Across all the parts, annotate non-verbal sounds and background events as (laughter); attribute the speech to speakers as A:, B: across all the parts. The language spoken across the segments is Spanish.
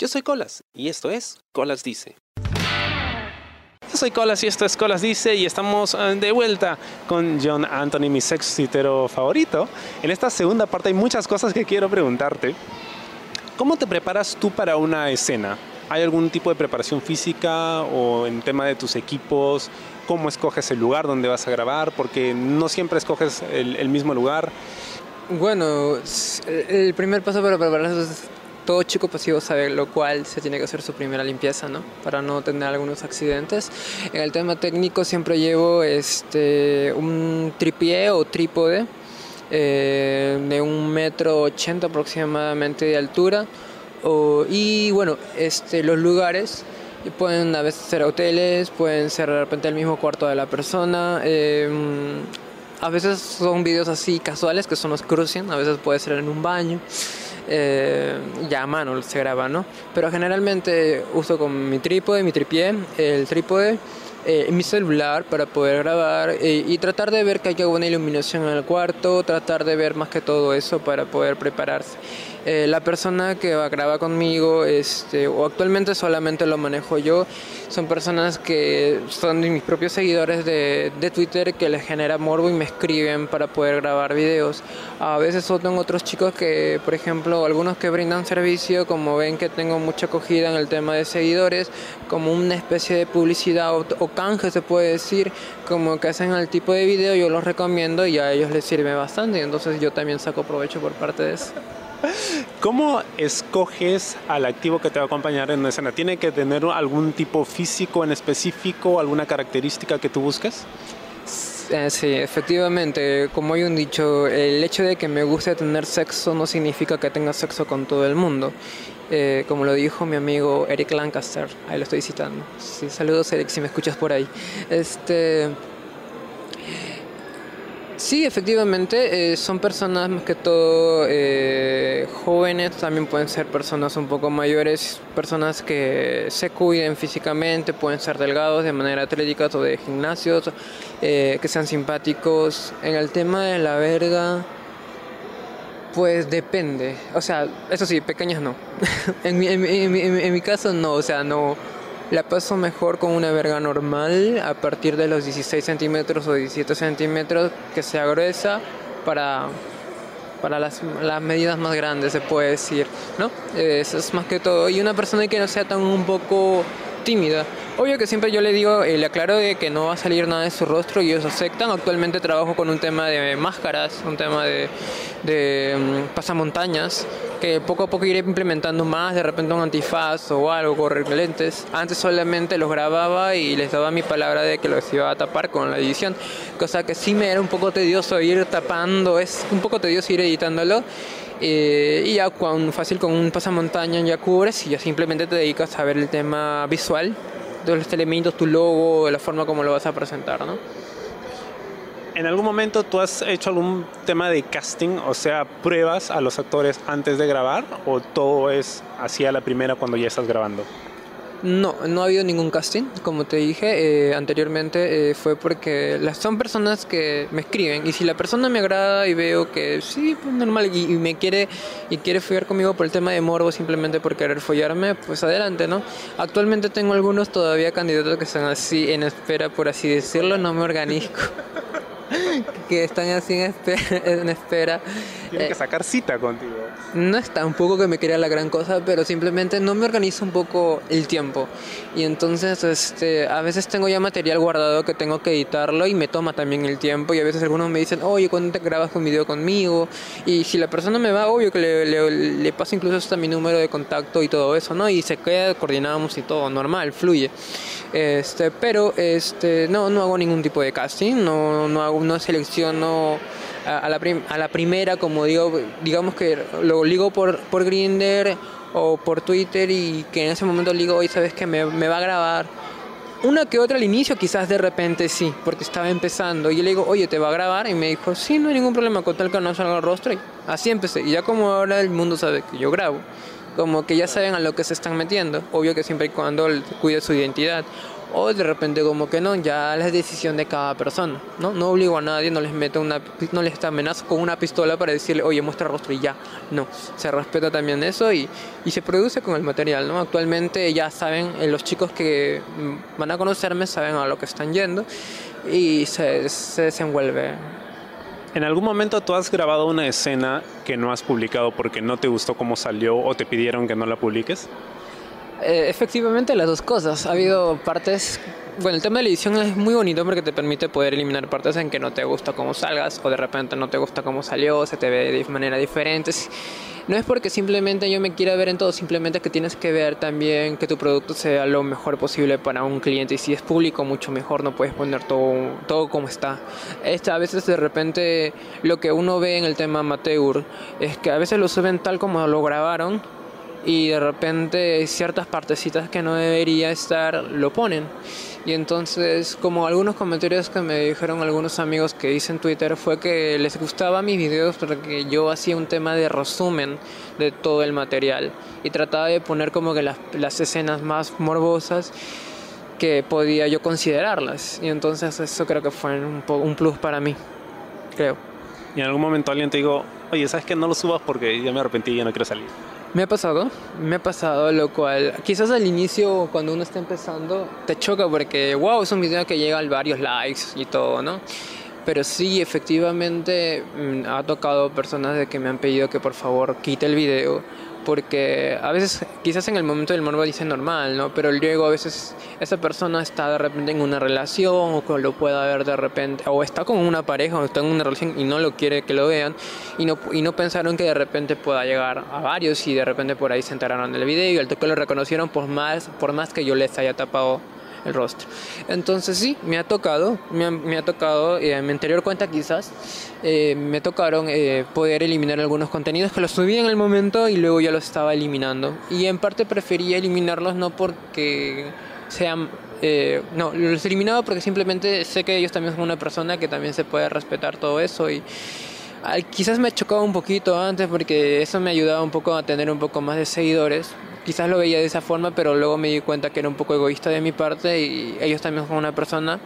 A: Yo soy Colas y esto es Colas Dice. Yo soy Colas y esto es Colas Dice y estamos eh, de vuelta con John Anthony, mi sex favorito. En esta segunda parte hay muchas cosas que quiero preguntarte. ¿Cómo te preparas tú para una escena? ¿Hay algún tipo de preparación física o en tema de tus equipos? ¿Cómo escoges el lugar donde vas a grabar? Porque no siempre escoges el, el mismo lugar.
B: Bueno, el primer paso para prepararse es todo chico pasivo sabe lo cual se tiene que hacer su primera limpieza, ¿no? Para no tener algunos accidentes. En el tema técnico siempre llevo este, un tripié o trípode eh, de un metro ochenta aproximadamente de altura. y bueno, este, los lugares pueden a veces ser hoteles, pueden ser de repente el mismo cuarto de la persona. Em, a veces son videos así casuales que son los crucian, a veces puede ser en un baño eh, ya a mano se graba, ¿no? Pero generalmente uso con mi trípode, mi tripié, el trípode, eh, mi celular para poder grabar eh, y tratar de ver que haya buena iluminación en el cuarto, tratar de ver más que todo eso para poder prepararse. Eh, la persona que va a grabar conmigo, este, o actualmente solamente lo manejo yo, son personas que son mis propios seguidores de, de Twitter que les genera morbo y me escriben para poder grabar videos. A veces son otros chicos que, por ejemplo, algunos que brindan servicio, como ven que tengo mucha acogida en el tema de seguidores, como una especie de publicidad o, o canje se puede decir, como que hacen el tipo de video, yo los recomiendo y a ellos les sirve bastante, entonces yo también saco provecho por parte de eso.
A: ¿Cómo escoges al activo que te va a acompañar en una escena? ¿Tiene que tener algún tipo físico en específico, alguna característica que tú busques?
B: Eh, sí, efectivamente, como hay un dicho, el hecho de que me guste tener sexo no significa que tenga sexo con todo el mundo. Eh, como lo dijo mi amigo Eric Lancaster, ahí lo estoy citando. Sí, saludos Eric si me escuchas por ahí. Este, Sí, efectivamente, eh, son personas más que todo eh, jóvenes, también pueden ser personas un poco mayores, personas que se cuiden físicamente, pueden ser delgados de manera atlética o de gimnasios, eh, que sean simpáticos. En el tema de la verga, pues depende, o sea, eso sí, pequeñas no. (laughs) en, mi, en mi caso no, o sea, no la paso mejor con una verga normal a partir de los 16 centímetros o 17 centímetros que sea gruesa para, para las, las medidas más grandes, se puede decir, ¿no? Eso es más que todo. Y una persona que no sea tan un poco tímida. Obvio que siempre yo le digo, eh, le aclaro de que no va a salir nada de su rostro y ellos aceptan. Actualmente trabajo con un tema de máscaras, un tema de, de mm, pasamontañas, que poco a poco iré implementando más, de repente un antifaz o algo, correr lentes. Antes solamente los grababa y les daba mi palabra de que los iba a tapar con la edición, cosa que sí me era un poco tedioso ir tapando, es un poco tedioso ir editándolo. Eh, y ya cuando fácil con un pasamontaña ya cubres y ya simplemente te dedicas a ver el tema visual de los elementos, tu logo, la forma como lo vas a presentar, ¿no?
A: ¿En algún momento tú has hecho algún tema de casting, o sea, pruebas a los actores antes de grabar o todo es así a la primera cuando ya estás grabando?
B: No, no ha habido ningún casting, como te dije eh, anteriormente, eh, fue porque las, son personas que me escriben y si la persona me agrada y veo que sí, pues normal y, me quiere y quiere follar conmigo por el tema de morbo simplemente por querer follarme, pues adelante, ¿no? Actualmente tengo algunos todavía candidatos que están así en espera, por así decirlo, no me organizo. (laughs) que están así (laughs) en espera.
A: Tienen que eh, sacar cita contigo.
B: No es tampoco que me crea la gran cosa, pero simplemente no me organizo un poco el tiempo. Y entonces este, a veces tengo ya material guardado que tengo que editarlo y me toma también el tiempo. Y a veces algunos me dicen, oye, ¿cuándo te grabas un video conmigo? Y si la persona me va, obvio que le, le, le paso incluso hasta mi número de contacto y todo eso, ¿no? Y se queda, coordinamos y todo, normal, fluye. Este, pero este, no, no hago ningún tipo de casting, no, no, hago, no selecciono a, la, primera, como digo, digamos que lo ligo por, por Grinder o por Twitter y que en ese momento digo, hoy sabes que me, me, va a grabar. Una que otra al inicio, quizás de repente sí, porque estaba empezando. Y yo le digo, oye, ¿te va a grabar? Y me dijo, sí, no hay ningún problema, con tal que no salga el rostro. Y así empecé. Y ya como ahora el mundo sabe que yo grabo, como que ya saben a lo que se están metiendo, obvio que siempre y cuando cuide su identidad o de repente como que no, ya la decisión de cada persona, ¿no? No obligo a nadie, no les meto una, no les amenazo con una pistola para decirle, oye, muestra rostro y ya, no, se respeta también eso y, y se produce con el material, ¿no? Actualmente ya saben, eh, los chicos que mm, van a conocerme saben a lo que están yendo y se, se desenvuelve.
A: ¿En algún momento tú has grabado una escena que no has publicado porque no te gustó cómo salió o te pidieron que no la publiques?
B: Eh, efectivamente las dos cosas. Ha habido partes... Bueno, el tema de la edición es muy bonito porque te permite poder eliminar partes en que no te gusta cómo salgas o de repente no te gusta cómo salió, se te ve de manera diferente. No es porque simplemente yo me quiera ver en todo, simplemente que tienes que ver también que tu producto sea lo mejor posible para un cliente. Y si es público, mucho mejor, no puedes poner todo, todo como está. Esta, a veces de repente lo que uno ve en el tema amateur es que a veces lo suben tal como lo grabaron y de repente ciertas partecitas que no debería estar lo ponen. Y entonces, como algunos comentarios que me dijeron algunos amigos que hice en Twitter fue que les gustaba mis videos porque yo hacía un tema de resumen de todo el material y trataba de poner como que las, las escenas más morbosas que podía yo considerarlas. Y entonces eso creo que fue un, un plus para mí, creo.
A: Y en algún momento alguien te dijo, oye, ¿sabes que No lo subas porque ya me arrepentí y ya no quiero salir.
B: Me ha pasado, me ha pasado, lo cual quizás al inicio cuando uno está empezando te choca porque, wow, es un video que llega a varios likes y todo, ¿no? Pero sí, efectivamente, mm, ha tocado personas de que me han pedido que por favor quite el video porque a veces quizás en el momento del morbo dice normal, ¿no? Pero luego a veces esa persona está de repente en una relación o lo pueda ver de repente o está con una pareja o está en una relación y no lo quiere que lo vean y no, y no pensaron que de repente pueda llegar a varios y de repente por ahí se enteraron del video y al toque lo reconocieron por más, por más que yo les haya tapado el rostro. Entonces sí, me ha tocado, me ha, me ha tocado, eh, en mi anterior cuenta quizás, eh, me tocaron eh, poder eliminar algunos contenidos que los subí en el momento y luego ya los estaba eliminando. Y en parte prefería eliminarlos no porque sean... no, los eliminaba porque simplemente sé que ellos también son una persona que también se puede respetar todo eso y quizás me chocaba un poquito antes porque eso me ayudaba un poco a tener un poco más de seguidores, quizás lo veía de esa forma, pero luego me di cuenta que era un poco egoísta de mi parte y ellos también son una persona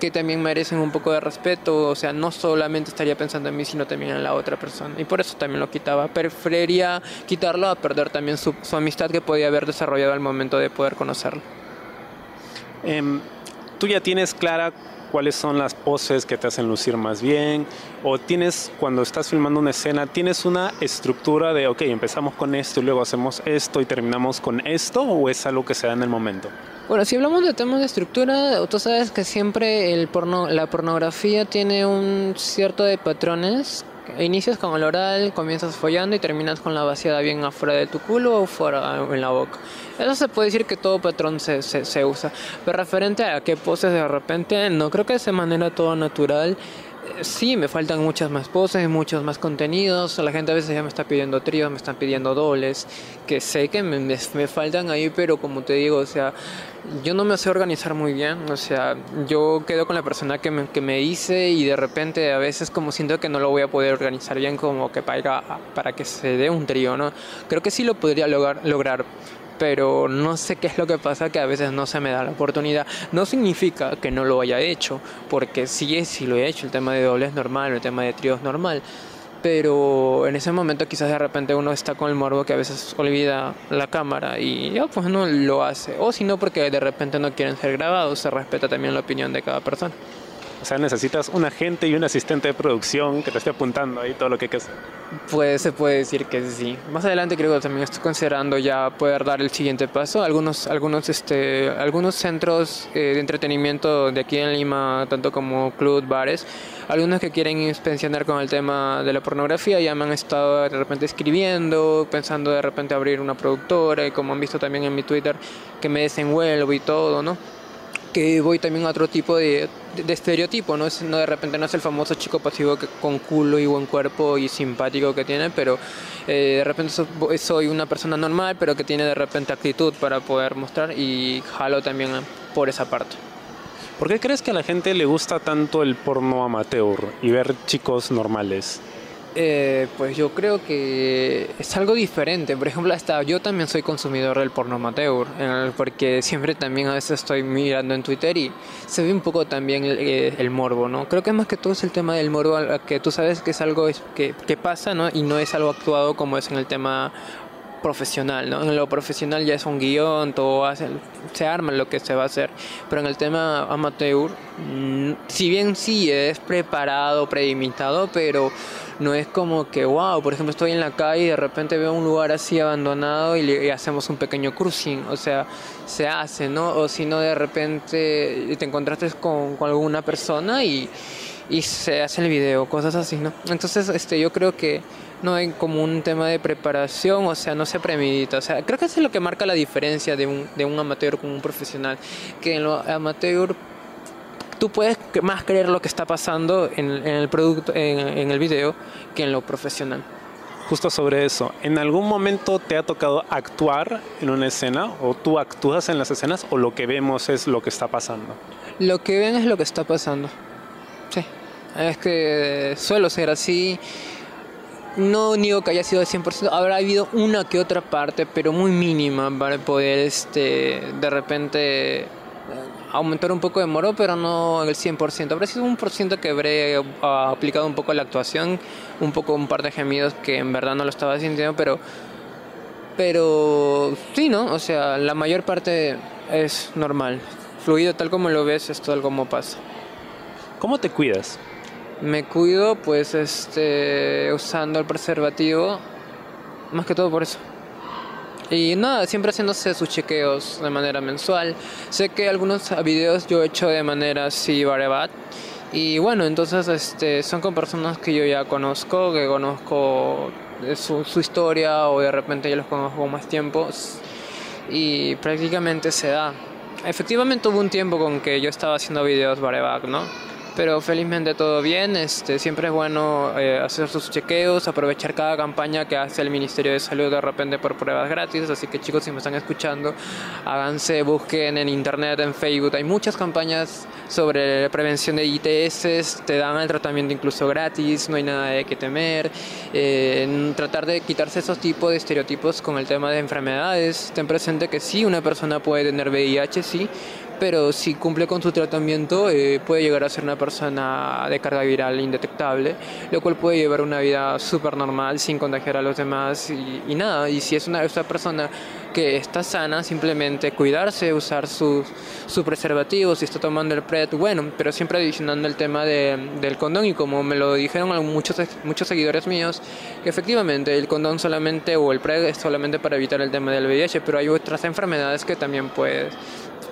B: que también merecen un poco de respeto, o sea, no solamente estaría pensando en mí, sino también en la otra persona. Y por eso también lo quitaba. Preferiría quitarlo a perder también su, amistad que podía haber desarrollado al momento de poder conocerlo.
A: Em, Tú ya tienes clara cuáles son las poses que te hacen lucir más bien, o tienes, cuando estás filmando una escena, tienes una estructura de, ok, empezamos con esto y luego hacemos esto y terminamos con esto, o es algo que se da en el momento?
B: Bueno, si hablamos de temas de estructura, tú sabes que siempre el porno, la pornografía tiene un cierto de patrones Inicias con el oral, comienzas follando y terminas con la vaciada bien afuera de tu culo o fuera en la boca. Eso se puede decir que todo patrón se, usa. Pero referente a qué poses de repente, no creo que de manera todo natural sí, me faltan muchas más poses, muchos más contenidos. La gente a veces ya me está pidiendo tríos, me están pidiendo dobles, que sé que me, me, faltan ahí, pero como te digo, o sea, yo no me sé organizar muy bien. O sea, yo quedo con la persona que me, que me hice y de repente a veces como siento que no lo voy a poder organizar bien como que para, para que se dé un trío, ¿no? Creo que sí lo podría lograr, lograr pero no sé qué es lo que pasa que a veces no se me da la oportunidad. No significa que no lo haya hecho, porque sí, sí lo he hecho, el tema de dobles normal, el tema de tríos normal, pero en ese momento quizás de repente uno está con el morbo que a veces olvida la cámara y ya pues no lo hace, o si no porque de repente no quieren ser grabados, se respeta también la opinión de cada persona.
A: O sea, necesitas un agente y un asistente de producción que te esté apuntando ahí todo lo que hay que hacer.
B: Pues se puede decir que sí. Más adelante creo que también estoy considerando ya poder dar el siguiente paso. Algunos, algunos, este, algunos centros eh, de entretenimiento de aquí en Lima, tanto como club, bares, algunos que quieren inspeccionar con el tema de la pornografía ya me han estado de repente escribiendo, pensando de repente abrir una productora y como han visto también en mi Twitter que me desenvuelvo y todo, ¿no? que voy también a otro tipo de, de, estereotipo, ¿no? Es, no de repente no es el famoso chico pasivo que, con culo y buen cuerpo y simpático que tiene, pero eh, de repente soy una persona normal, pero que tiene de repente actitud para poder mostrar y jalo también por esa parte.
A: ¿Por qué crees que a la gente le gusta tanto el porno amateur y ver chicos normales?
B: Eh, pues yo creo que es algo diferente. Por ejemplo, hasta yo también soy consumidor del porno amateur, porque siempre también a veces estoy mirando en Twitter y se ve un poco también el, el morbo, ¿no? Creo que más que todo es el tema del morbo, que tú sabes que es algo que, que pasa, ¿no? Y no es algo actuado como es en el tema profesional, ¿no? En lo profesional ya es un guion, todo hace, se arma lo que se va a hacer, pero en el tema amateur, mm, si bien sí es preparado, predimitado, pero no es como que, wow, por ejemplo, estoy en la calle y de repente veo un lugar así abandonado y, hacemos un pequeño cruising, o sea, se hace, ¿no? O si no, de repente te encontraste con, con alguna persona y, y se hace el video, cosas así, ¿no? Entonces, este, yo creo que no hay como un tema de preparación, o sea, no se premedita. O sea, creo que eso es lo que marca la diferencia de un, de un amateur con un profesional. Que en lo amateur tú puedes más creer lo que está pasando en, el producto, en, el video, que en lo profesional.
A: Justo sobre eso, ¿en algún momento te ha tocado actuar en una escena o tú actúas en las escenas o lo que vemos es lo que está pasando?
B: Lo que ven es lo que está pasando. Sí. Es que suelo ser así. No niego que haya sido de 100%, habrá habido una que otra parte, pero muy mínima para poder este, de repente aumentar un poco de moro, pero no el 100%. Habrá sido un por ciento que habré ah, aplicado un poco la actuación, un poco un par de gemidos que en verdad no lo estaba sintiendo, pero pero sí, ¿no? O sea, la mayor parte es normal. Fluido tal como lo ves, es tal como pasa.
A: ¿Cómo te cuidas?
B: Me cuido pues este usando el preservativo, más que todo por eso. Y nada, siempre haciéndose sus chequeos de manera mensual. Sé que algunos videos yo he hecho de manera así barebat. Y bueno, entonces este, son con personas que yo ya conozco, que conozco su, su historia o de repente ya los conozco más tiempo. Y prácticamente se da. Efectivamente hubo un tiempo con que yo estaba haciendo videos bareback, ¿no? Pero felizmente todo bien. Este, siempre es bueno eh, hacer sus chequeos, aprovechar cada campaña que hace el Ministerio de Salud de repente por pruebas gratis. Así que chicos, si me están escuchando, háganse, busquen en internet, en Facebook. Hay muchas campañas sobre prevención de ITS, te dan el tratamiento incluso gratis, no hay nada de que temer. Eh, tratar de quitarse esos tipos de estereotipos con el tema de enfermedades. Ten presente que sí, una persona puede tener VIH, sí pero si cumple con su tratamiento eh, puede llegar a ser una persona de carga viral indetectable, lo cual puede llevar una vida súper normal sin contagiar a los demás y, nada, y si es una, persona que está sana, simplemente cuidarse, usar su, su preservativo, si está tomando el PrEP, bueno, pero siempre adicionando el tema de, del condón y como me lo dijeron muchos, muchos seguidores míos, que efectivamente el condón solamente o el PrEP es solamente para evitar el tema del VIH, pero hay otras enfermedades que también puedes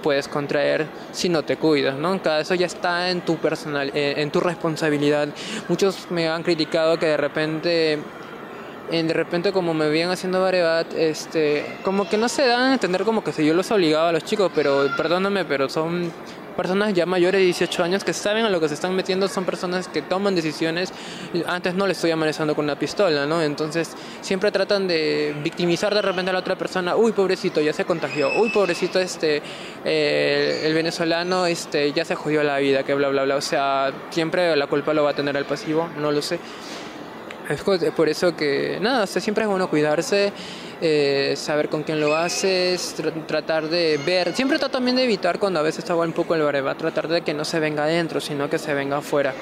B: puedes contraer si no te cuidas, ¿no? Cada eso ya está en tu personal, eh, en tu responsabilidad. Muchos me han criticado que de repente de repente como me veían haciendo barebat, este, como que no se dan a entender como que si yo los obligaba a los chicos, pero perdóname, pero son personas ya mayores de 18 años que saben a lo que se están metiendo, son personas que toman decisiones. Antes no le estoy amenazando con una pistola, ¿no? Entonces siempre tratan de victimizar de repente a la otra persona. Uy, pobrecito, ya se contagió. Uy, pobrecito, este, eh, el venezolano este, ya se jodió la vida, que bla, bla, bla. O sea, siempre la culpa lo va a tener el pasivo, no lo sé. Es por eso que, nada, siempre es bueno cuidarse, eh, saber con quién lo haces, tratar de ver. Siempre trato también de evitar cuando a veces estaba un poco el bareba, tratar de que no se venga adentro, sino que se venga afuera,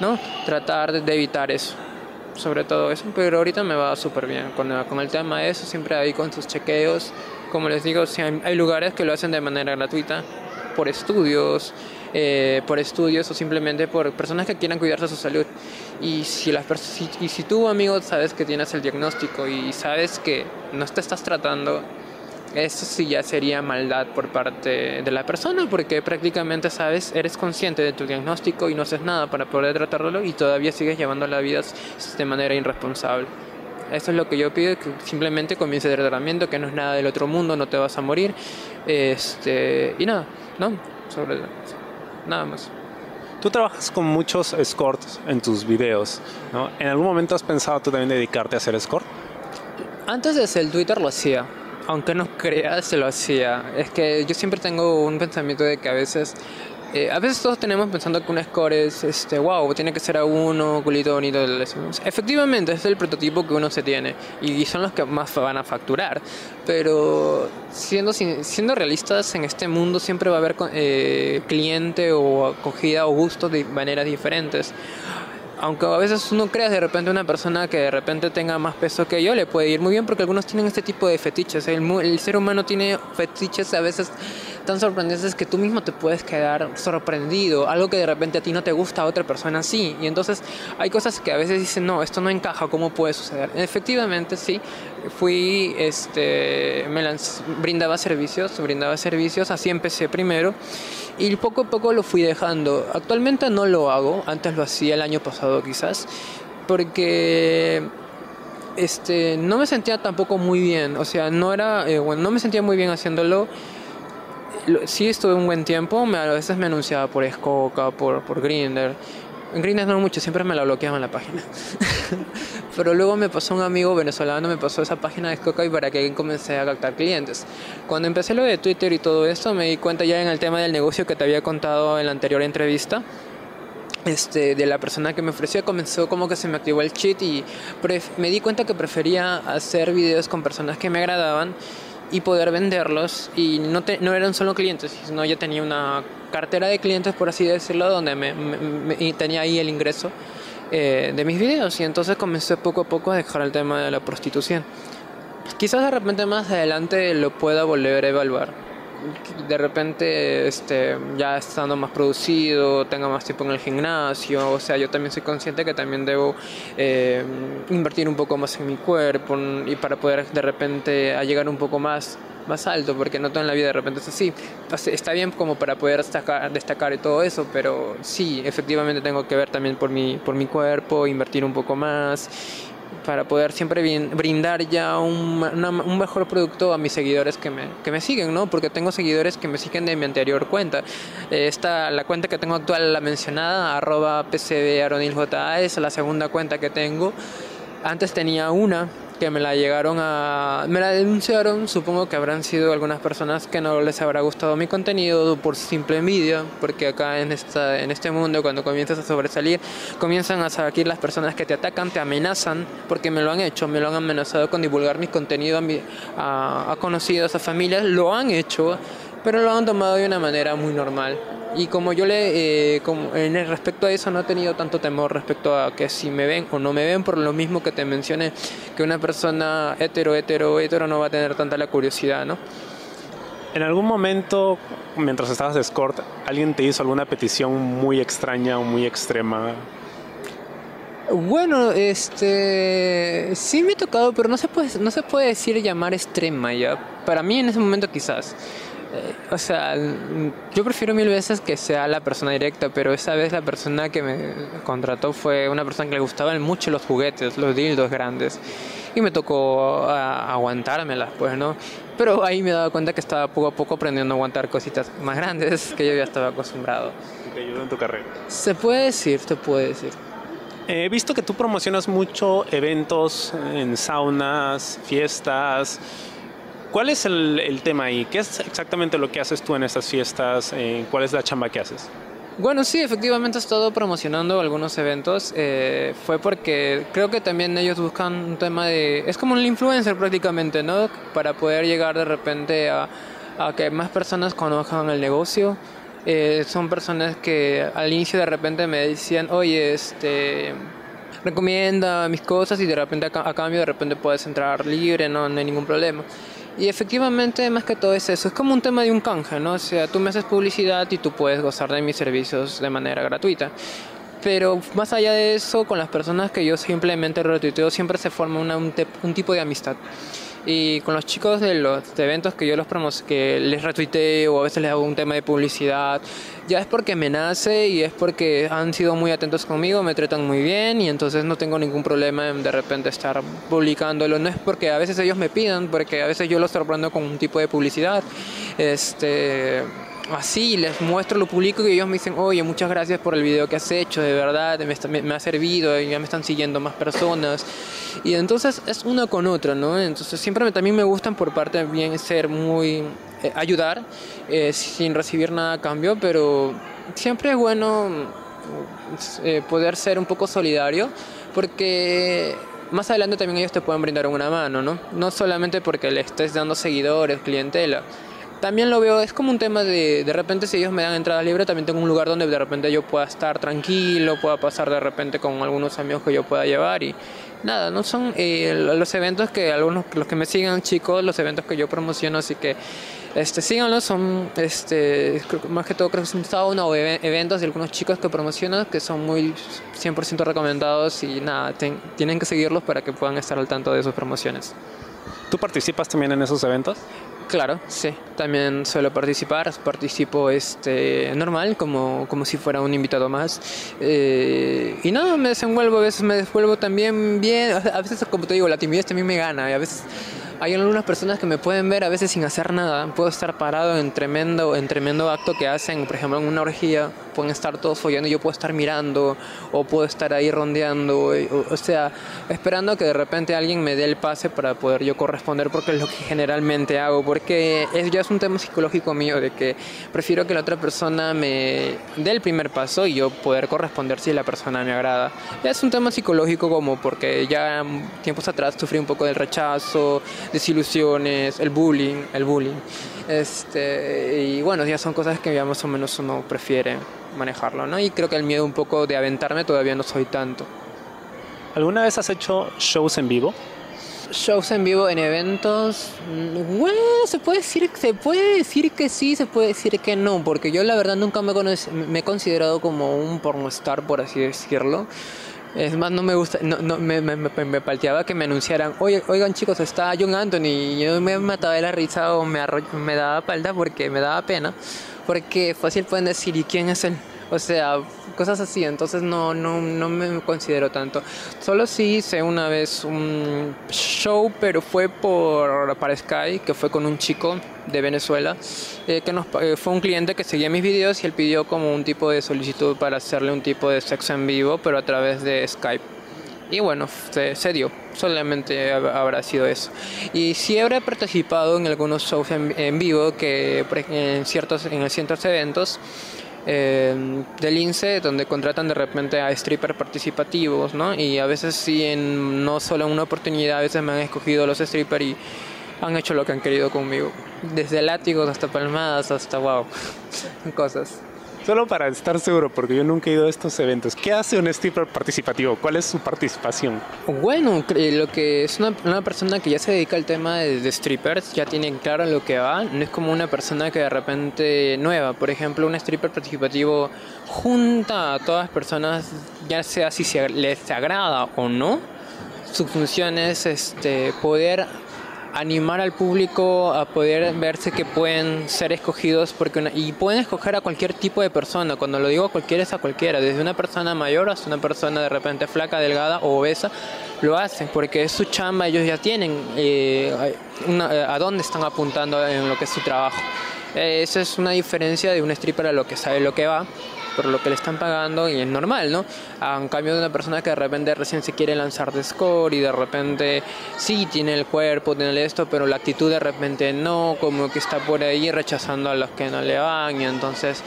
B: ¿no? Tratar de, evitar eso, sobre todo eso. Pero ahorita me va súper bien con, con, el tema de eso, siempre ahí con sus chequeos. Como les digo, si hay lugares que lo hacen de manera gratuita, por estudios. Eh, por estudios o simplemente por personas que quieran cuidarse de su salud. Y si, las y si tú, amigo, sabes que tienes el diagnóstico y sabes que no te estás tratando, eso sí ya sería maldad por parte de la persona, porque prácticamente sabes, eres consciente de tu diagnóstico y no haces nada para poder tratarlo y todavía sigues llevando la vida de manera irresponsable. Eso es lo que yo pido, que simplemente comience el tratamiento, que no es nada del otro mundo, no te vas a morir. Este, y nada, ¿no? Sobre nada más.
A: Tú trabajas con muchos escorts en tus videos, ¿no? ¿En algún momento has pensado tú también dedicarte a hacer escort?
B: Antes de hacer el Twitter lo hacía, aunque no (laughs) creas, lo hacía. Es que yo siempre tengo un pensamiento de que a veces eh, a veces todos tenemos pensando que un score es, este, wow, tiene que ser a uno, culito bonito. Efectivamente, es el prototipo que uno se tiene y son los que más van a facturar. Pero siendo, siendo realistas, en este mundo siempre va a haber eh, cliente o acogida o gusto de maneras diferentes aunque a veces uno crea de repente una persona que de repente tenga más peso que yo, le puede ir muy bien porque algunos tienen este tipo de fetiches. El, el ser humano tiene fetiches a veces tan sorprendentes que tú mismo te puedes quedar sorprendido. Algo que de repente a ti no te gusta, a otra persona sí. Y entonces hay cosas que a veces dicen, no, esto no encaja, ¿cómo puede suceder? Efectivamente, sí. Fui, este, me brindaba servicios, brindaba servicios, así empecé primero. Y poco a poco lo fui dejando. Actualmente no lo hago, antes lo hacía el año pasado quizás, porque este, no me sentía tampoco muy bien, o sea, no era, eh, bueno, no me sentía muy bien haciéndolo sí estuve un buen tiempo, a veces me anunciaba por Skoka, por, por Grinder. En Grindr no mucho, siempre me la bloqueaban la página. (laughs) Pero luego me pasó un amigo venezolano, me pasó esa página de Skoka y para que comencé a captar clientes. Cuando empecé lo de Twitter y todo esto, me di cuenta ya en el tema del negocio que te había contado en la anterior entrevista. Este, de la persona que me ofreció comenzó como que se me activó el cheat y me di cuenta que prefería hacer videos con personas que me agradaban y poder venderlos y no, no eran solo clientes, sino ya tenía una cartera de clientes, por así decirlo, donde me, tenía ahí el ingreso eh, de mis videos y entonces comencé poco a poco a dejar el tema de la prostitución. Quizás de repente más adelante lo pueda volver a evaluar de repente este, ya estando más producido, tenga más tiempo en el gimnasio, o sea, yo también soy consciente que también debo eh, invertir un poco más en mi cuerpo y para poder de repente llegar un poco más más alto, porque no todo en la vida de repente es así. Está bien como para poder destacar, destacar y todo eso, pero sí, efectivamente tengo que ver también por mi, por mi cuerpo, invertir un poco más para poder siempre brindar ya un, mejor producto a mis seguidores que me, que me siguen, ¿no? Porque tengo seguidores que me siguen de mi anterior cuenta. Esta, la cuenta que tengo actual, la mencionada, arroba pcbaronilja, es la segunda cuenta que tengo. Antes tenía una que me la llegaron a... me la denunciaron, supongo que habrán sido algunas personas que no les habrá gustado mi contenido por simple envidia, porque acá en, esta, en este mundo cuando comienzas a sobresalir, comienzan a salir las personas que te atacan, te amenazan, porque me lo han hecho, me lo han amenazado con divulgar mi contenido a, a conocidos, a familias, lo han hecho, pero lo han tomado de una manera muy normal. Y como yo le, eh, como en el respecto a eso no he tenido tanto temor respecto a que si me ven o no me ven, por lo mismo que te mencioné, que una persona hetero, hetero, hetero no va a tener tanta la curiosidad, ¿no?
A: ¿En algún momento, mientras estabas de escort, alguien te hizo alguna petición muy extraña o muy extrema?
B: Bueno, este sí me ha tocado, pero no se puede, no se puede decir llamar extrema ya. Para mí en ese momento quizás. O sea, yo prefiero mil veces que sea la persona directa, pero esa vez la persona que me contrató fue una persona que le gustaban mucho los juguetes, los dildos grandes. Y me tocó aguantármelas, pues, ¿no? Pero ahí me he dado cuenta que estaba poco a poco aprendiendo a aguantar cositas más grandes que yo ya estaba acostumbrado.
A: ¿Te ayudó en tu carrera?
B: Se puede decir, se puede decir.
A: He visto que tú promocionas mucho eventos en saunas, fiestas. ¿Cuál es el, tema ahí? ¿Qué es exactamente lo que haces tú en estas fiestas? Eh, ¿Cuál es la chamba que haces?
B: Bueno, sí, efectivamente he estado promocionando algunos eventos. Eh, fue porque creo que también ellos buscan un tema de... Es como un influencer prácticamente, ¿no? Para poder llegar de repente a, que más personas conozcan el negocio. Eh, son personas que al inicio de repente me decían, oye, este recomienda mis cosas y de repente a, cambio de repente puedes entrar libre, no, no hay ningún problema. Y efectivamente, más que todo es eso, es como un tema de un canje, ¿no? O sea, tú me haces publicidad y tú puedes gozar de mis servicios de manera gratuita. Pero más allá de eso, con las personas que yo simplemente retuiteo, siempre se forma un, un tipo de amistad. Y con los chicos de los eventos que yo los promociono, que les retuiteo o a veces les hago un tema de publicidad, ya es porque me nace y es porque han sido muy atentos conmigo, me tratan muy bien y entonces no tengo ningún problema en de repente estar publicándolo. No es porque a veces ellos me pidan, porque a veces yo los sorprendo con un tipo de publicidad. Este así, les muestro, lo publico y ellos me dicen, oye, muchas gracias por el video que has hecho, de verdad, me, ha servido, y ya me están siguiendo más personas. Y entonces es una con otra, ¿no? Entonces siempre me, también me gustan por parte bien ser muy, eh, ayudar eh, sin recibir nada a cambio, pero siempre es bueno eh, poder ser un poco solidario porque más adelante también ellos te pueden brindar una mano, ¿no? No solamente porque le estés dando seguidores, clientela. También lo veo, es como un tema de, de repente si ellos me dan entrada libre, también tengo un lugar donde de repente yo pueda estar tranquilo, pueda pasar de repente con algunos amigos que yo pueda llevar y nada, no son eh, los eventos que algunos, los que me sigan chicos, los eventos que yo promociono, así que este, síganlos, son este, más que todo creo que son sauna o eventos de algunos chicos que promocionan que son muy 100% recomendados y nada, tienen que seguirlos para que puedan estar al tanto de sus promociones.
A: ¿Tú participas también en esos eventos?
B: Claro, sí, también suelo participar, participo este, normal, como, como si fuera un invitado más. Eh, y nada, me desenvuelvo, a veces me desenvuelvo también bien, a veces como te digo, la timidez también me gana, y a veces hay algunas personas que me pueden ver a veces sin hacer nada. Puedo estar parado en tremendo, en tremendo acto que hacen, por ejemplo, en una orgía, pueden estar todos follando y yo puedo estar mirando, o puedo estar ahí rondeando, o, sea, esperando que de repente alguien me dé el pase para poder yo corresponder, porque es lo que generalmente hago, porque es, ya es un tema psicológico mío de que prefiero que la otra persona me dé el primer paso y yo poder corresponder si la persona me agrada. Ya es un tema psicológico como porque ya tiempos atrás sufrí un poco del rechazo, desilusiones, el bullying, el bullying. Este, y bueno, ya son cosas que ya más o menos uno prefiere manejarlo, ¿no? Y creo que el miedo un poco de aventarme todavía no soy tanto.
A: ¿Alguna vez has hecho shows en vivo?
B: Shows en vivo en eventos, mm, bueno, se puede decir, se puede decir que sí, se puede decir que no, porque yo la verdad nunca me, me he considerado como un pornostar, por así decirlo. Es más, no me gusta, no, no me, me, me, palteaba que me anunciaran, Oye, oigan chicos, está John Anthony, y yo me mataba de la risa o me, me daba palda porque me daba pena, porque fácil pueden decir, ¿y quién es él? O sea, cosas así, entonces no, no, no me considero tanto. Solo sí hice una vez un show, pero fue por para Sky, que fue con un chico de Venezuela, eh, que nos, eh, fue un cliente que seguía mis videos y él pidió como un tipo de solicitud para hacerle un tipo de sexo en vivo, pero a través de Skype. Y bueno, se, dio, solamente habrá sido eso. Y sí habré participado en algunos shows en, vivo que en ciertos, en ciertos eventos eh, del INSE donde contratan de repente a strippers participativos, ¿no? Y a veces sí, en, no solo en una oportunidad, a veces me han escogido los strippers y han hecho lo que han querido conmigo. Desde látigos hasta palmadas, hasta wow, (laughs) cosas.
A: Solo para estar seguro, porque yo nunca he ido a estos eventos. ¿Qué hace un stripper participativo? ¿Cuál es su participación?
B: Bueno, lo que es una, una persona que ya se dedica al tema de, strippers, ya tiene claro lo que va. No es como una persona que de repente nueva. Por ejemplo, un stripper participativo junta a todas las personas, ya sea si se, les agrada o no. Su función es este, poder animar al público a poder verse que pueden ser escogidos porque y pueden escoger a cualquier tipo de persona. Cuando lo digo cualquiera es a cualquiera, desde una persona mayor hasta una persona de repente flaca, delgada o obesa, lo hacen porque es su chamba, ellos ya tienen eh, eh, a dónde están apuntando en lo que es su trabajo. Eh, esa es una diferencia de un stripper a lo que sabe lo que va por lo que le están pagando y es normal, ¿no? A cambio de una persona que de repente recién se quiere lanzar de score y de repente sí tiene el cuerpo, tiene esto, pero la actitud de repente no, como que está por ahí rechazando a los que no le van y entonces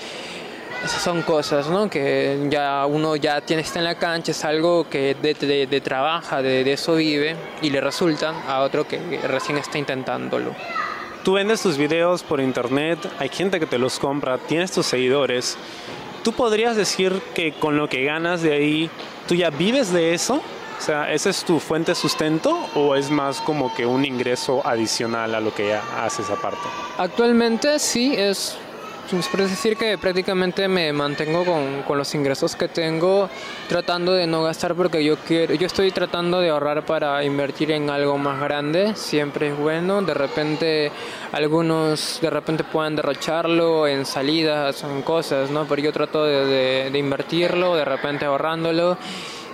B: esas son cosas ¿no? que ya uno ya tiene está en la cancha, es algo que de, de, trabaja, de, de, eso vive y le resulta a otro que recién está intentándolo.
A: Tú vendes tus videos por internet, hay gente que te los compra, tienes tus seguidores ¿Tú podrías decir que con lo que ganas de ahí, tú ya vives de eso? O sea, ¿esa es tu fuente de sustento o es más como que un ingreso adicional a lo que ya haces aparte?
B: Actualmente sí, es pues, por decir que prácticamente me mantengo con, con, los ingresos que tengo, tratando de no gastar porque yo quiero, yo estoy tratando de ahorrar para invertir en algo más grande, siempre es bueno, de repente algunos de repente puedan derrocharlo en salidas en cosas, ¿no? Pero yo trato de, de, invertirlo, de repente ahorrándolo.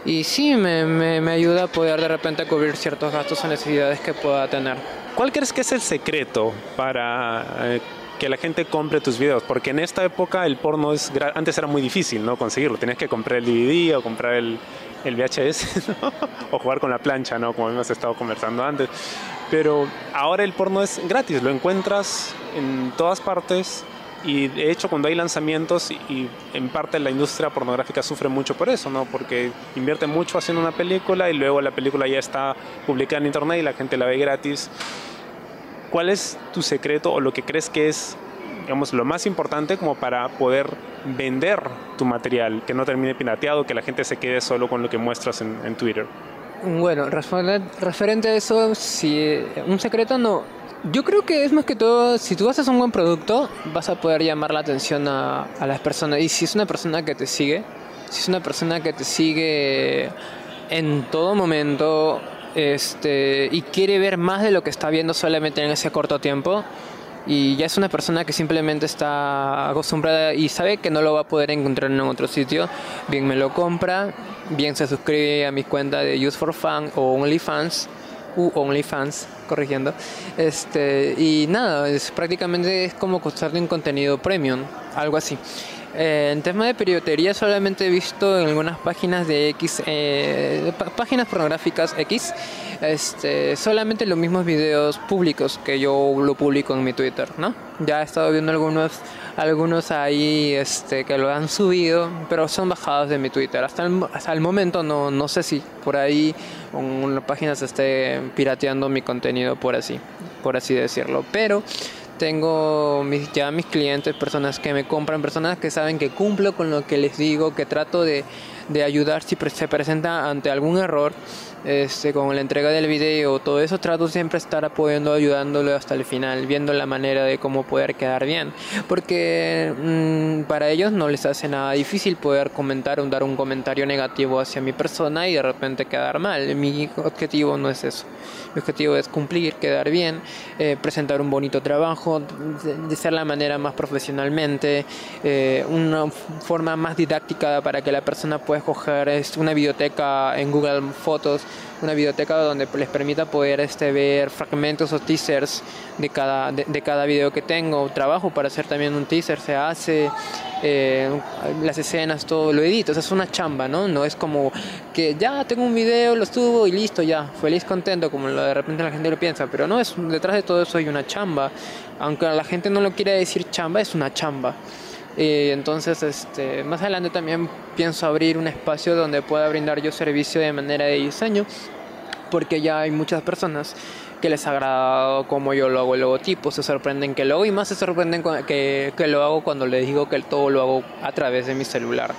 B: Y sí, me, me, me, ayuda a poder de repente cubrir ciertos gastos o necesidades que pueda tener.
A: ¿Cuál crees que es el secreto para eh, que la gente compre tus videos, porque en esta época el porno es antes era muy difícil, ¿no? Conseguirlo, tenías que comprar el DVD o comprar el, el VHS, (laughs) o jugar con la plancha, ¿no? Como hemos estado conversando antes. Pero ahora el porno es gratis, lo encuentras en todas partes Y de hecho cuando hay lanzamientos y en parte la industria pornográfica sufre mucho por eso, ¿no? Porque invierte mucho haciendo una película y luego la película ya está publicada en internet y la gente la ve gratis. ¿Cuál es tu secreto o lo que crees que es digamos, lo más importante como para poder vender tu material, que no termine pirateado, que la gente se quede solo con lo que muestras en, Twitter?
B: Bueno, referente a eso, si un secreto no. Yo creo que es más que todo, si tú haces un buen producto, vas a poder llamar la atención a, a las personas. Y si es una persona que te sigue, si es una persona que te sigue en todo momento este, y quiere ver más de lo que está viendo solamente en ese corto tiempo, y ya es una persona que simplemente está acostumbrada y sabe que no lo va a poder encontrar en otro sitio, bien me lo compra, bien se suscribe a mi cuenta de Use for Fun o OnlyFans u OnlyFans, corrigiendo. Este, y nada, es prácticamente es como costarte un contenido premium, algo así. Eh, en tema de piratería solamente he visto en algunas páginas de X, eh, páginas pornográficas X, este, solamente los mismos videos públicos que yo lo publico en mi Twitter, ¿no? Ya he estado viendo algunos, algunos ahí este, que lo han subido, pero son bajados de mi Twitter. Hasta el, hasta el momento no, no sé si por ahí en páginas esté pirateando mi contenido por así, por así decirlo. Pero tengo mis, ya mis clientes, personas que me compran, personas que saben que cumplo con lo que les digo, que trato de, de ayudar si se presenta ante algún error este, con la entrega del video, todo eso trato siempre estar apoyando, ayudándolo hasta el final, viendo la manera de cómo poder quedar bien. Porque mm, para ellos no les hace nada difícil poder comentar o dar un comentario negativo hacia mi persona y de repente quedar mal. Mi objetivo no es eso. Mi objetivo es cumplir, quedar bien, eh, presentar un bonito trabajo, de, ser la manera más profesionalmente, eh, una forma más didáctica para que la persona pueda escoger una biblioteca en Google Fotos una biblioteca donde les permita poder este, ver fragmentos o teasers de cada, de, cada video que tengo. Trabajo para hacer también un teaser, se hace, eh, las escenas, todo lo edito. es una chamba, ¿no? No es como que ya tengo un video, lo subo y listo, ya, feliz, contento, como de repente la gente lo piensa. Pero no, es, detrás de todo eso hay una chamba. Aunque la gente no lo quiera decir chamba, es una chamba. Y entonces, este, más adelante también pienso abrir un espacio donde pueda brindar yo servicio de manera de diseño, porque ya hay muchas personas que les ha agradado como yo lo hago el logotipo, se sorprenden que lo hago y más se sorprenden que, que lo hago cuando les digo que todo lo hago a través de mi celular.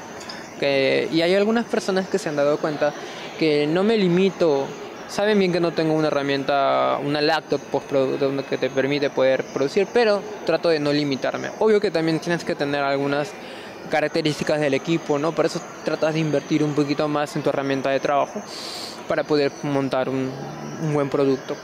B: Que, y hay algunas personas que se han dado cuenta que no me limito Saben bien que no tengo una herramienta, una laptop que te permite poder producir, pero trato de no limitarme. Obvio que también tienes que tener algunas características del equipo, ¿no? Por eso tratas de invertir un poquito más en tu herramienta de trabajo para poder montar un buen producto.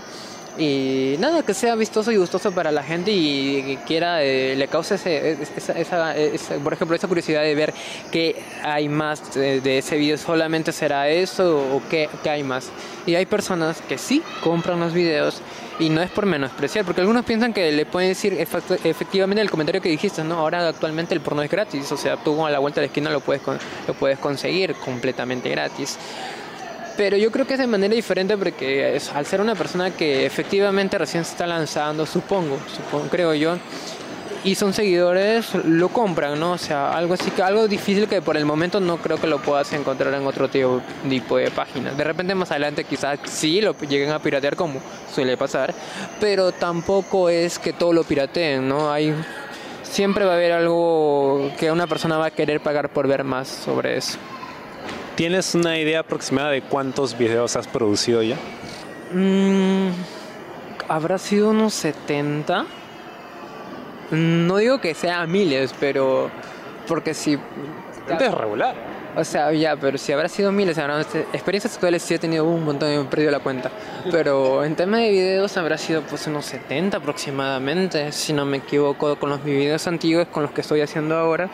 B: Y nada, que sea vistoso y gustoso para la gente y que quiera, eh, le cause esa, por ejemplo, esa curiosidad de ver qué hay más de, ese video, solamente será eso o qué, qué, hay más. Y hay personas que sí compran los videos y no es por menospreciar, porque algunos piensan que le pueden decir efectivamente el comentario que dijiste, ¿no? Ahora actualmente el porno es gratis, o sea, tú a la vuelta de la esquina lo puedes, lo puedes conseguir completamente gratis. Pero yo creo que es de manera diferente porque es, al ser una persona que efectivamente recién se está lanzando, supongo, supongo creo yo, y son seguidores, lo compran, ¿no? O sea, algo así que algo difícil que por el momento no creo que lo puedas encontrar en otro tipo de páginas. De repente más adelante quizás sí lo lleguen a piratear como suele pasar, pero tampoco es que todo lo pirateen, ¿no? Hay siempre va a haber algo que una persona va a querer pagar por ver más sobre eso.
A: ¿Tienes una idea aproximada de cuántos videos has producido ya?
B: Mm, Habrá sido unos 70. No digo que sea miles, pero porque si...
A: Es regular.
B: O sea, ya, pero si habrá sido miles, habrá, experiencias actuales sí he tenido un montón y he perdido la cuenta. Pero en tema de videos habrá sido pues unos 70 aproximadamente, si no me equivoco, con los videos antiguos, con los que estoy haciendo ahora.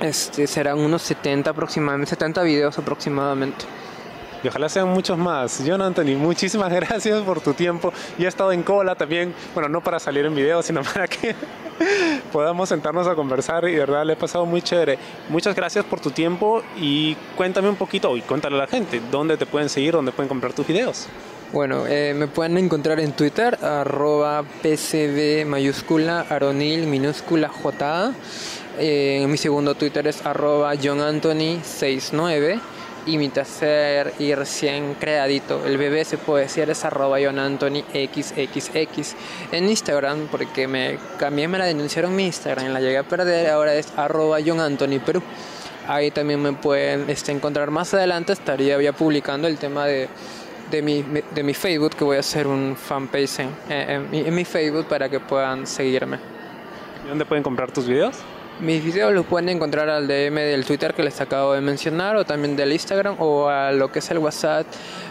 B: Este, serán unos 70 aproximadamente, 70 videos aproximadamente.
A: Y ojalá sean muchos más. John Anthony, muchísimas (laughs) gracias por tu tiempo. Yo he estado en cola también, bueno, no para salir en video, sino (laughs) para que podamos sentarnos a conversar y de verdad le he pasado muy chévere. Muchas gracias por tu tiempo y cuéntame un poquito y cuéntale a la gente dónde te pueden seguir, dónde pueden comprar tus videos.
B: Bueno, eh, me pueden encontrar en Twitter, arroba pcb mayúscula, aronil minúscula j. Eh, mi segundo Twitter es arroba johnanthony69 y mi tercer y recién creadito, el bebé se puede decir es arroba xxx en Instagram porque me cambié, me la denunciaron mi Instagram, la llegué a perder, ahora es arroba Perú. Ahí también me pueden este, encontrar más adelante, estaría ya publicando el tema de, de, mi, de mi Facebook, que voy a hacer un fanpage en, en, en mi Facebook para que puedan seguirme.
A: ¿Dónde pueden comprar tus videos?
B: Mis videos los pueden encontrar al DM del Twitter que les acabo de mencionar o también del Instagram o a lo que es el WhatsApp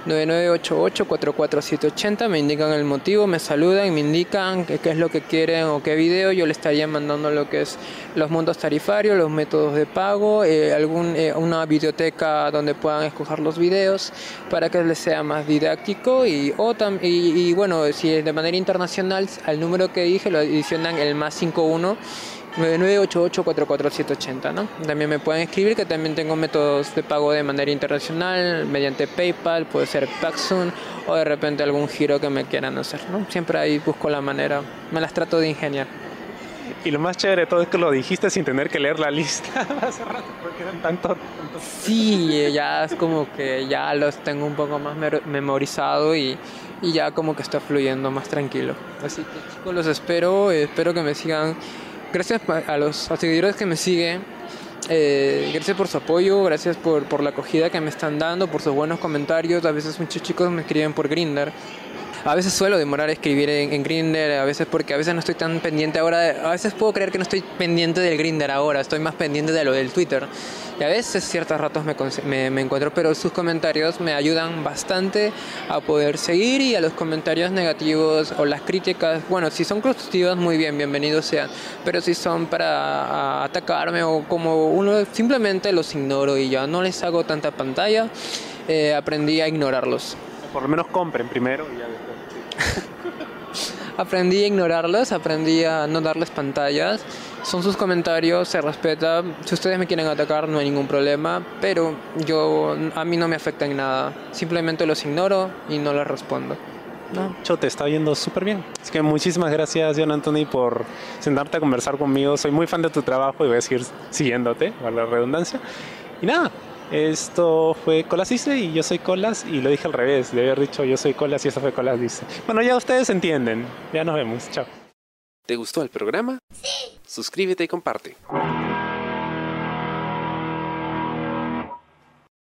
B: 9988-44780. Me indican el motivo, me saludan, me indican qué, es lo que quieren o qué video. Yo les estaría mandando lo que es los montos tarifarios, los métodos de pago, eh, algún, eh, una biblioteca donde puedan escoger los videos para que les sea más didáctico y, o y, y bueno, si es de manera internacional, al número que dije lo adicionan el más 51 9988-44780, ¿no? También me pueden escribir que también tengo métodos de pago de manera internacional, mediante PayPal, puede ser Paxun o de repente algún giro que me quieran hacer, ¿no? Siempre ahí busco la manera, me las trato de ingeniar.
A: Y lo más chévere de todo es que lo dijiste sin tener que leer la lista (laughs) hace rato, porque eran tantos.
B: Sí, ya es como que ya los tengo un poco más memorizado y, y ya como que está fluyendo más tranquilo. Así que chicos, los espero, espero que me sigan gracias a los seguidores que me siguen. Eh, gracias por su apoyo, gracias por, la acogida que me están dando, por sus buenos comentarios. A veces muchos chicos me escriben por Grinder. A veces suelo demorar a escribir en, en Grinder, a veces porque a veces no estoy tan pendiente ahora. A veces puedo creer que no estoy pendiente del Grinder ahora, estoy más pendiente de lo del Twitter. Y a veces ciertos ratos me, me, encuentro, pero sus comentarios me ayudan bastante a poder seguir y a los comentarios negativos o las críticas, bueno, si son constructivas, muy bien, bienvenidos sean, pero si son para atacarme o como uno, simplemente los ignoro y ya no les hago tanta pantalla, eh, aprendí a ignorarlos.
A: Por lo menos compren primero y ya después. (laughs)
B: aprendí a ignorarlos, aprendí a no darles pantallas son sus comentarios, se respeta. Si ustedes me quieren atacar, no hay ningún problema, pero yo a mí no me afecta en nada. Simplemente los ignoro y no les respondo.
A: No. Yo te está yendo súper bien. Así que muchísimas gracias, John Anthony, por sentarte a conversar conmigo. Soy muy fan de tu trabajo y voy a seguir siguiéndote, a la redundancia. Y nada, esto fue Colas Dice y yo soy Colas y lo dije al revés. De haber dicho yo soy Colas y eso fue Colas Dice. Bueno, ya ustedes entienden. Ya nos vemos. Chao.
C: ¿Te gustó el programa? Sí. Suscríbete y comparte.